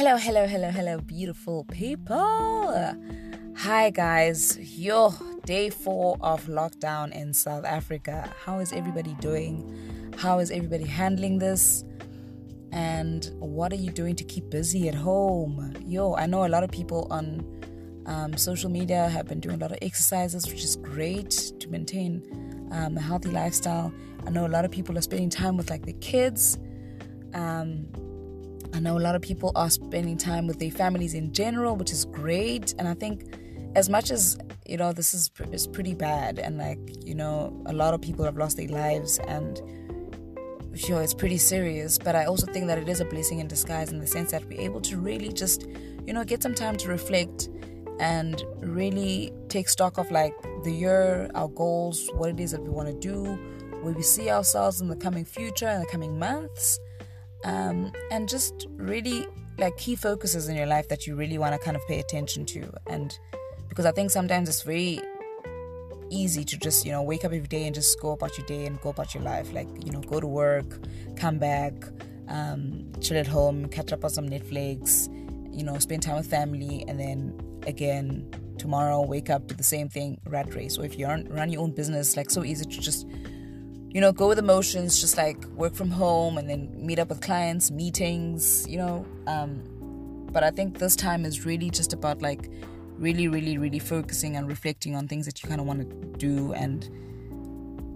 Hello, hello, hello, hello, beautiful people. Hi, guys. Yo, day four of lockdown in South Africa. How is everybody doing? How is everybody handling this? And what are you doing to keep busy at home? Yo, I know a lot of people on um, social media have been doing a lot of exercises, which is great to maintain um, a healthy lifestyle. I know a lot of people are spending time with like the kids. Um, I know a lot of people are spending time with their families in general, which is great. And I think, as much as you know, this is is pretty bad, and like you know, a lot of people have lost their lives, and sure, it's pretty serious. But I also think that it is a blessing in disguise in the sense that we're able to really just, you know, get some time to reflect and really take stock of like the year, our goals, what it is that we want to do, where we see ourselves in the coming future, in the coming months um, and just really like key focuses in your life that you really want to kind of pay attention to. And because I think sometimes it's very easy to just, you know, wake up every day and just go about your day and go about your life. Like, you know, go to work, come back, um, chill at home, catch up on some Netflix, you know, spend time with family, and then again, tomorrow wake up, do the same thing, rat race. Or if you run your own business, like so easy to just you know, go with emotions, just like work from home and then meet up with clients, meetings, you know. Um, but I think this time is really just about like really, really, really focusing and reflecting on things that you kind of want to do and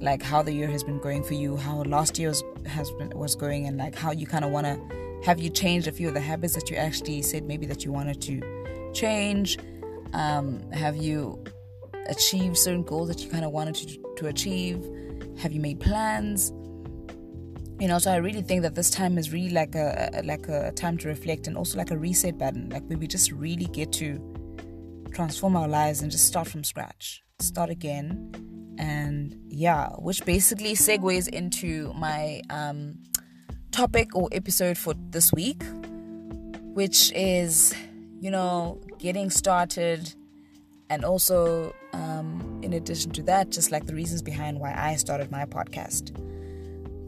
like how the year has been going for you, how last year was, has been was going, and like how you kind of want to have you changed a few of the habits that you actually said maybe that you wanted to change. Um, have you achieved certain goals that you kind of wanted to, to achieve? Have you made plans? You know, so I really think that this time is really like a, a like a time to reflect and also like a reset button, like where we just really get to transform our lives and just start from scratch, start again, and yeah, which basically segues into my um, topic or episode for this week, which is you know getting started and also um, in addition to that just like the reasons behind why i started my podcast.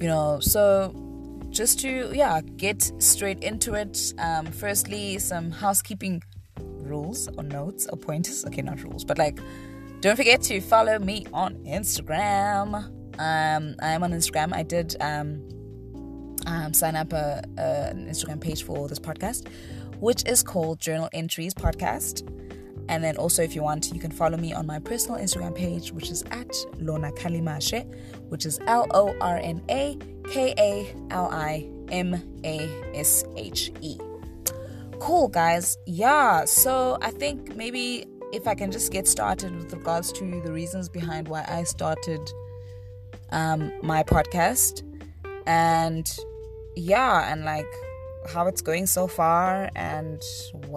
You know so just to yeah get straight into it um, firstly some housekeeping rules or notes or pointers. Okay not rules but like don't forget to follow me on instagram. Um, i'm on instagram. I did um, um, sign up a, a, an instagram page for this podcast which is called journal entries podcast and then also, if you want, you can follow me on my personal Instagram page, which is at Lorna Kalimashe, which is L O R N A K A L I M A S H E. Cool, guys. Yeah, so I think maybe if I can just get started with regards to the reasons behind why I started um, my podcast. And yeah, and like how it's going so far and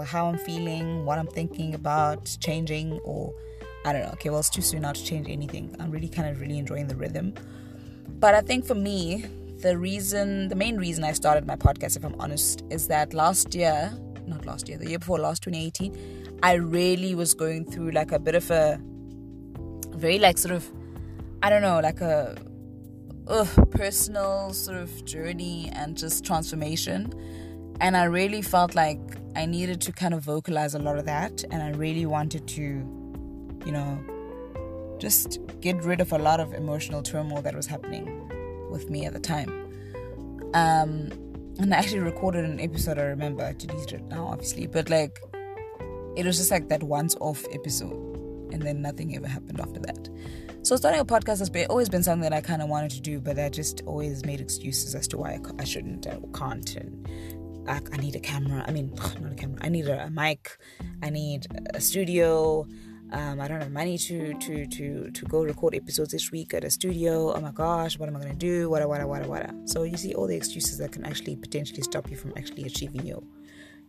how I'm feeling, what I'm thinking about changing, or I don't know. Okay, well, it's too soon now to change anything. I'm really kind of really enjoying the rhythm. But I think for me, the reason, the main reason I started my podcast, if I'm honest, is that last year, not last year, the year before last, 2018, I really was going through like a bit of a very like sort of, I don't know, like a ugh, personal sort of journey and just transformation. And I really felt like I needed to kind of vocalize a lot of that. And I really wanted to, you know, just get rid of a lot of emotional turmoil that was happening with me at the time. Um, and I actually recorded an episode, I remember. I deleted it now, obviously. But like, it was just like that once off episode. And then nothing ever happened after that. So starting a podcast has been, always been something that I kind of wanted to do, but I just always made excuses as to why I, I shouldn't or can't. And I, I, need a camera. I mean, not a camera. I need a, a mic. I need a studio. Um, I don't have money to to to to go record episodes this week at a studio. Oh my gosh, what am I gonna do? What what what what? So you see all the excuses that can actually potentially stop you from actually achieving your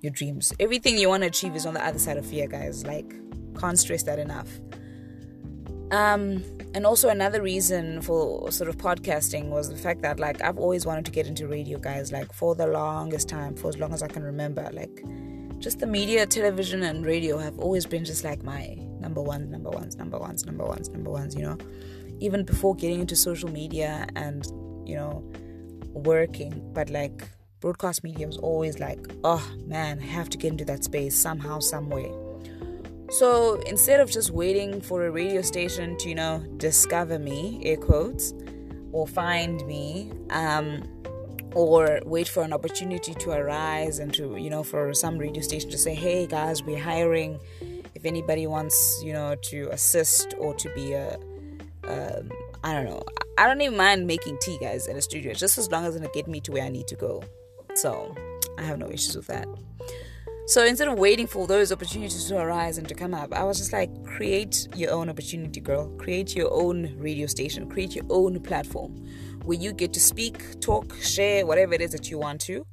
your dreams. Everything you want to achieve is on the other side of fear, guys. Like, can't stress that enough. Um, and also another reason for sort of podcasting was the fact that like I've always wanted to get into radio, guys. Like for the longest time, for as long as I can remember, like just the media, television, and radio have always been just like my number ones, number ones, number ones, number ones, number ones. You know, even before getting into social media and you know working, but like broadcast media was always like, oh man, I have to get into that space somehow, some way. So instead of just waiting for a radio station to, you know, discover me, air quotes, or find me, um, or wait for an opportunity to arise and to, you know, for some radio station to say, hey guys, we're hiring. If anybody wants, you know, to assist or to be a, um, I don't know. I don't even mind making tea, guys, in a studio, just as long as it'll get me to where I need to go. So I have no issues with that. So instead of waiting for those opportunities to arise and to come up, I was just like, create your own opportunity, girl. Create your own radio station. Create your own platform where you get to speak, talk, share, whatever it is that you want to.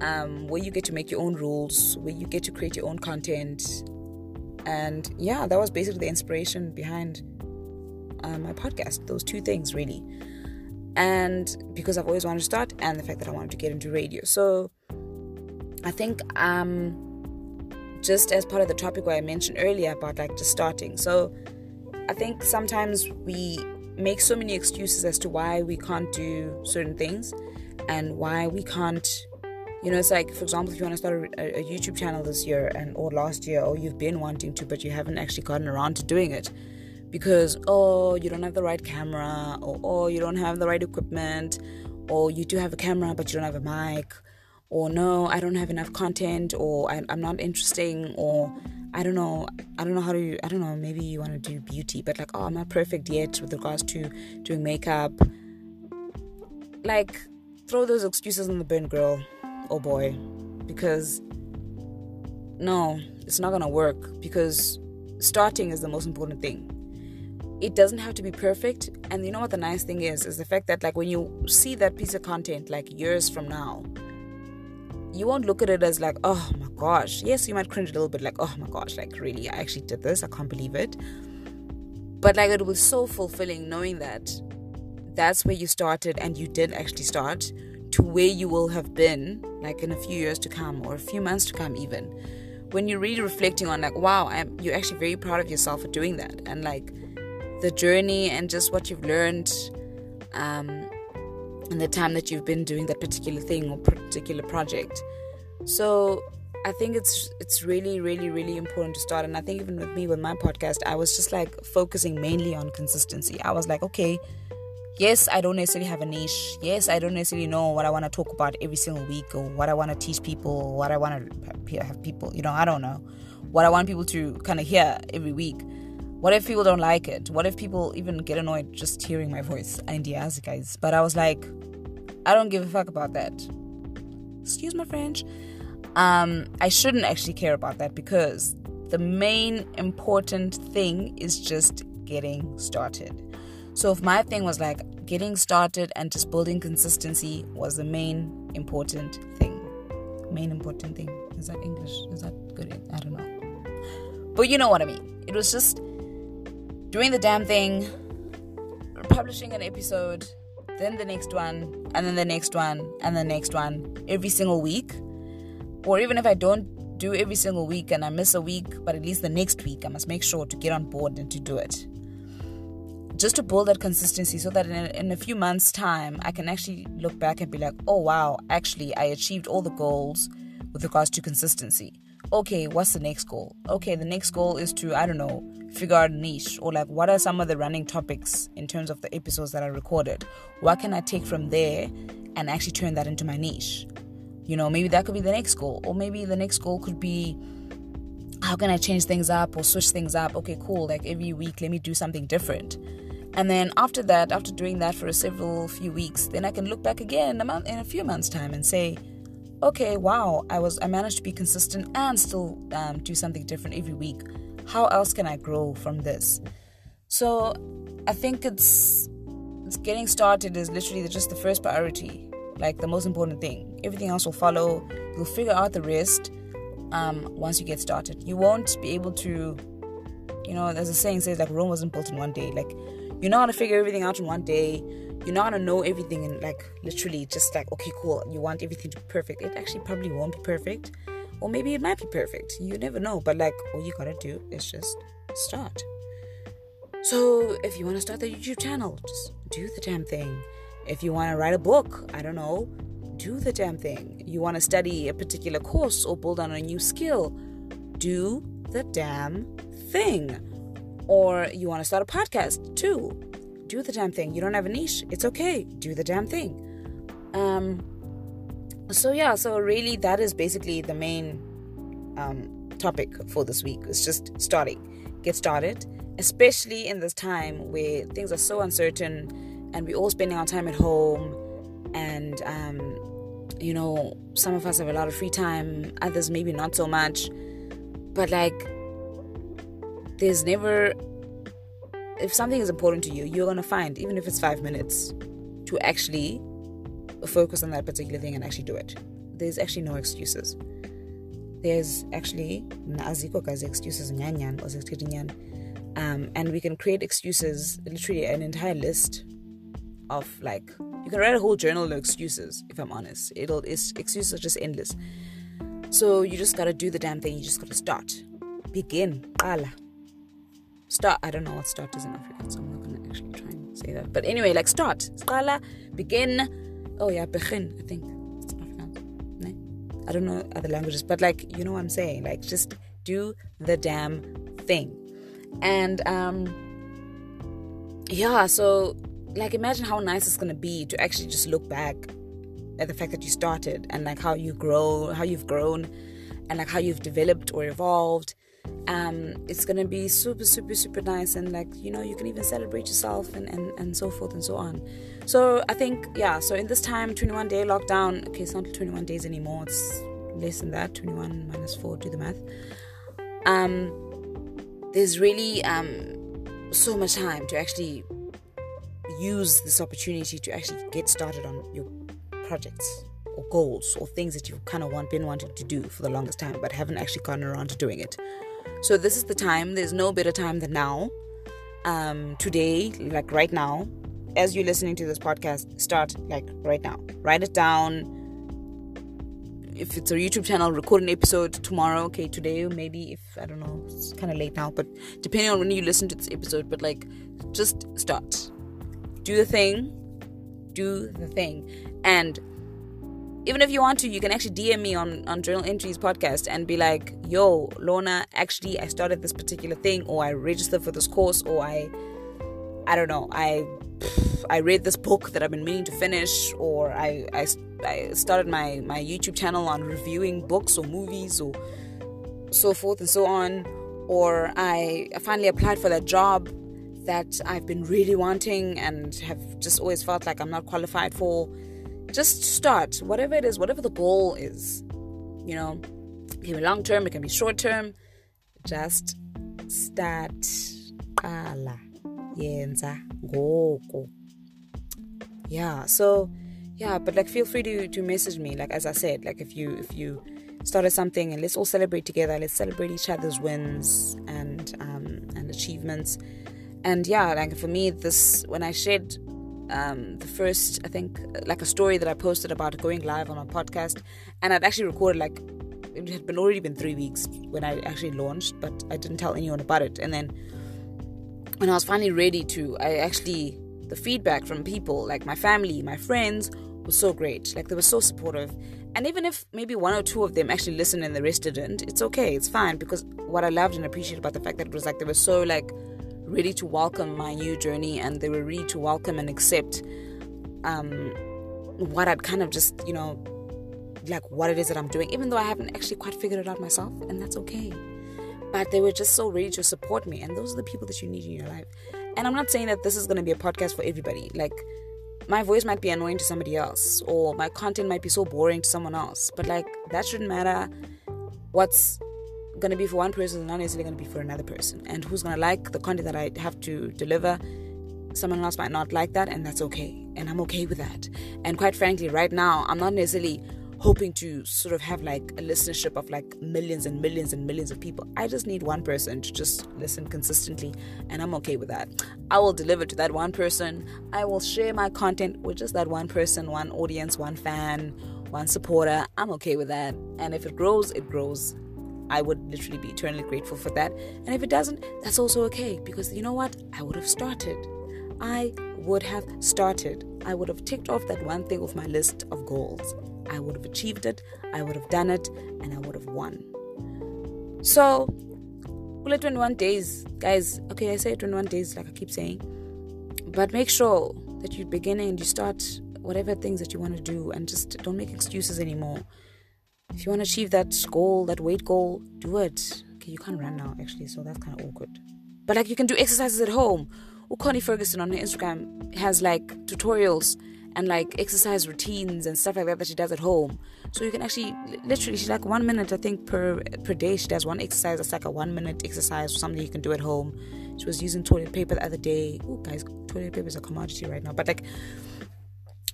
Um, where you get to make your own rules, where you get to create your own content. And yeah, that was basically the inspiration behind uh, my podcast. Those two things, really. And because I've always wanted to start, and the fact that I wanted to get into radio. So I think um, just as part of the topic where I mentioned earlier about like just starting. So I think sometimes we make so many excuses as to why we can't do certain things and why we can't you know it's like for example if you want to start a, a, youtube channel this year and or last year or you've been wanting to but you haven't actually gotten around to doing it because oh you don't have the right camera or oh you don't have the right equipment or you do have a camera but you don't have a mic or no i don't have enough content or I, i'm not interesting or i don't know i don't know how to i don't know maybe you want to do beauty but like oh i'm not perfect yet with regards to doing makeup. Like throw those excuses in the bin girl or boy because no it's not gonna work because starting is the most important thing. It doesn't have to be perfect and you know what the nice thing is is the fact that like when you see that piece of content like years from now you won't look at it as like, oh my gosh. Yes, you might cringe a little bit, like, oh my gosh, like really, I actually did this. I can't believe it. But like, it was so fulfilling knowing that that's where you started and you did actually start to where you will have been like in a few years to come or a few months to come even when you're really reflecting on like wow I'm, you're actually very proud of yourself for doing that and like the journey and just what you've learned um, in the time that you've been doing that particular thing or particular project. So I think it's it's really really really important to start and I think even with me with my podcast I was just like focusing mainly on consistency. I was like, okay, yes, I don't necessarily have a niche. Yes, I don't necessarily know what I want to talk about every single week or what I want to teach people what I want to have people, you know, I don't know. What I want people to kind of hear every week. What if people don't like it? What if people even get annoyed just hearing my voice? Ideas, guys. But I was like, I don't give a fuck about that. Excuse my French. Um, I shouldn't actually care about that because the main important thing is just getting started. So if my thing was like getting started and just building consistency was the main important thing. Main important thing. Is that English? Is that good? I don't know. But you know what I mean. It was just doing the damn thing, publishing an episode, then the next one, and then the next one, and the next one every single week. Or even if I don't do every single week and I miss a week, but at least the next week, I must make sure to get on board and to do it. Just to build that consistency so that in a, in a few months' time, I can actually look back and be like, oh wow, actually, I achieved all the goals with regards to consistency okay, what's the next goal? Okay, the next goal is to, I don't know, figure out a niche or like what are some of the running topics in terms of the episodes that I recorded? What can I take from there and actually turn that into my niche? You know, maybe that could be the next goal, or maybe the next goal could be how can I change things up or switch things up? Okay, cool. Like every week, let me do something different. And then after that, after doing that for a several few weeks, then I can look back again in a, month, in a few months' time and say, okay, wow, I was I managed to be consistent and still um, do something different every week. How else can I grow from this? So I think it's it's getting started is literally just the first priority, like the most important thing. Everything else will follow. You'll figure out the rest um, once you get started. You won't be able to, you know, there's a saying says like Rome wasn't built in one day. Like you know how to figure everything out in one day you're not gonna know everything and like literally just like okay cool you want everything to be perfect it actually probably won't be perfect or maybe it might be perfect you never know but like all you gotta do is just start so if you want to start the youtube channel just do the damn thing if you want to write a book i don't know Do the damn thing. You want to study a particular course or build on a new skill? Do the damn thing. Or you want to start a podcast too? Do the damn thing. You don't have a niche? It's okay. Do the damn thing. Um, so yeah, so really that is basically the main um, topic for this week. It's just starting. Get started, especially in this time where things are so uncertain and we're all spending our time at home and um, you know, some of us have a lot of free time, others maybe not so much. But like there's never if something is important to you, you're gonna find, even if it's five minutes, to actually focus on that particular thing and actually do it. There's actually no excuses. There's actually aziko kazi excuses nyanyan or um, and we can create excuses, literally an entire list of like you can write a whole journal of excuses. If I'm honest, it'll it's, excuses are just endless. So you just gotta do the damn thing. You just gotta start, begin. Start. I don't know what start is in African, so I'm not gonna actually try and say that. But anyway, like start, qala, begin oh yeah, begin, I think. I don't know other languages, but like, you know what I'm saying? Like, just do the damn thing. And, um, yeah, so, like, imagine how nice it's gonna be to actually just look back at the fact that you started and like how you grow, how you've grown, and like how you've developed or evolved um, it's gonna be super super super nice and like you know you can even celebrate yourself and, and and so forth and so on. So i think yeah so in this time 21 day lockdown okay it's not 21 days anymore it's less than that 21 minus 4 do the math. Um there's really um so much time to actually use this opportunity to actually get started on your projects or goals or things that you've kind of want, been wanting to do for the longest time but haven't actually gotten around to doing it so this is the time. There's no better time than now. Um, today, like right now, as you're listening to this podcast, start like right now. Write it down. If it's a YouTube channel, record an episode tomorrow. Okay, today maybe if I don't know, it's kind of late now, but depending on when you listen to this episode, but like, just start. Do the thing. Do the thing, and even if you want to, you can actually DM me on, on Journal Entries podcast and be like, yo, Lorna, actually, I started this particular thing, or I registered for this course, or I, I don't know, I, I read this book that I've been meaning to finish, or I, I, I started my, my YouTube channel on reviewing books or movies or so forth and so on, or I finally applied for that job that I've been really wanting and have just always felt like I'm not qualified for just start. Whatever it is whatever the goal is you know it can be long term it can be short term just start yeah so yeah but like feel free to to message me. Like as i said like if you if you started something and let's all celebrate together let's celebrate each other's wins and um and achievements. And yeah like for me this when i shared um, the first, I think, like a story that I posted about going live on a podcast, and I'd actually recorded like it had been already been three weeks when I actually launched, but I didn't tell anyone about it. And then when I was finally ready to, I actually the feedback from people like my family, my friends was so great. Like they were so supportive. And even if maybe one or two of them actually listened and the rest didn't, it's okay. It's fine because what I loved and appreciated about the fact that it was like they were so like ready to welcome my new journey and they were ready to welcome and accept um, what I'd kind of just, you know, like what it is that I'm doing, even though I haven't actually quite figured it out myself, and that's okay. But they were just so ready to support me, and those are the people that you need in your life. And I'm not saying that this is going to be a podcast for everybody. Like, my voice might be annoying to somebody else, or my content might be so boring to someone else, but like, that shouldn't matter. What's going to be for one person is not necessarily going to be for another person. And who's going to like the content that I have to deliver, someone else might not like that, and that's okay. And I'm okay with that. And quite frankly, right now, I'm not necessarily hoping to sort of have like a listenership of like millions and millions and millions of people. I just need one person to just listen consistently, and I'm okay with that. I will deliver to that one person. I will share my content with just that one person, one audience, one fan, one supporter. I'm okay with that. And if it grows, it grows. I would literally be eternally grateful for that. And if it doesn't, that's also okay because you know what? I would have started. I would have started. I would have ticked off that one thing off my list of goals. I would have achieved it, I would have done it, and I would have won. So, bullet 21 days, guys. Okay, I say 21 days, like I keep saying, but make sure that you begin and you start whatever things that you want to do and just don't make excuses anymore. If you want to achieve that goal, that weight goal, do it. Okay, you can't run now actually, so that's kind of awkward. But like you can do exercises at home. Connie Ferguson on her Instagram has like tutorials and like exercise routines and stuff like that that she does at home. So you can actually literally she's like one minute I think per per day she does one exercise. It's like a one minute exercise or something you can do at home. She was using toilet paper the other day. Oh guys, toilet paper is a commodity right now. But like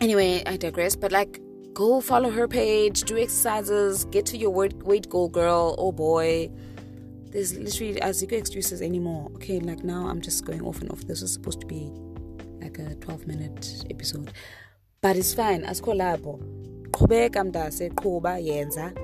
anyway, I digress. But like go follow her page, do exercises, get to your weight weight goal, girl. Or boy. There's literally as you get excuses anymore. Okay, like now I'm just going off and off. This was supposed to be like a 12 minute episode. But it's fine. Asikho lapho qhubeka mntase qhuba yenza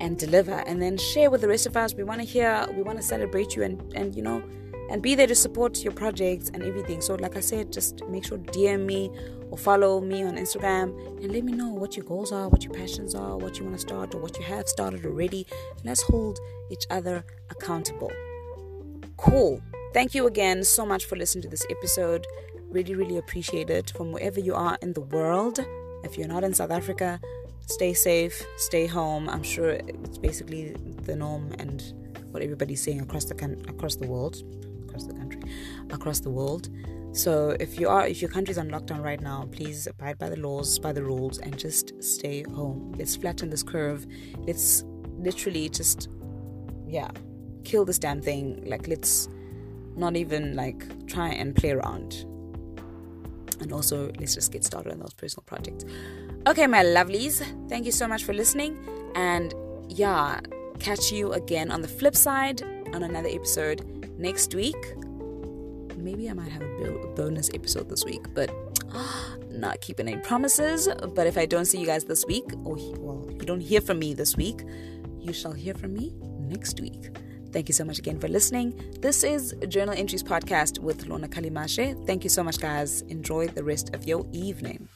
and deliver. And then share with the rest of us. We want to hear we want to celebrate you and and you know and be there to support your projects and everything. So like i said just make sure dm me or follow me on instagram and let me know what your goals are what your passions are what you want to start or what you have started already let's hold each other accountable cool thank you again so much for listening to this episode Really, really appreciate it from wherever you are in the world. If you're not in South Africa, stay safe, stay home. I'm sure it's basically the norm and what everybody's saying across the across the world, across the country, across the world. So if you are if your country's on lockdown right now, please abide by the laws, by the rules, and just stay home. Let's flatten this curve. Let's literally just yeah, kill this damn thing. Like let's not even like try and play around and also let's just get started on those personal projects. Okay, my lovelies, thank you so much for listening, and yeah, catch you again on the flip side on another episode next week. Maybe I might have a bonus episode this week, but not keeping any promises. But if I don't see you guys this week, or well, you don't hear from me this week, you shall hear from me next week. Thank you so much again for listening. This is Journal Entries Podcast with Lorna Kalimashe. Thank you so much, guys. Enjoy the rest of your evening.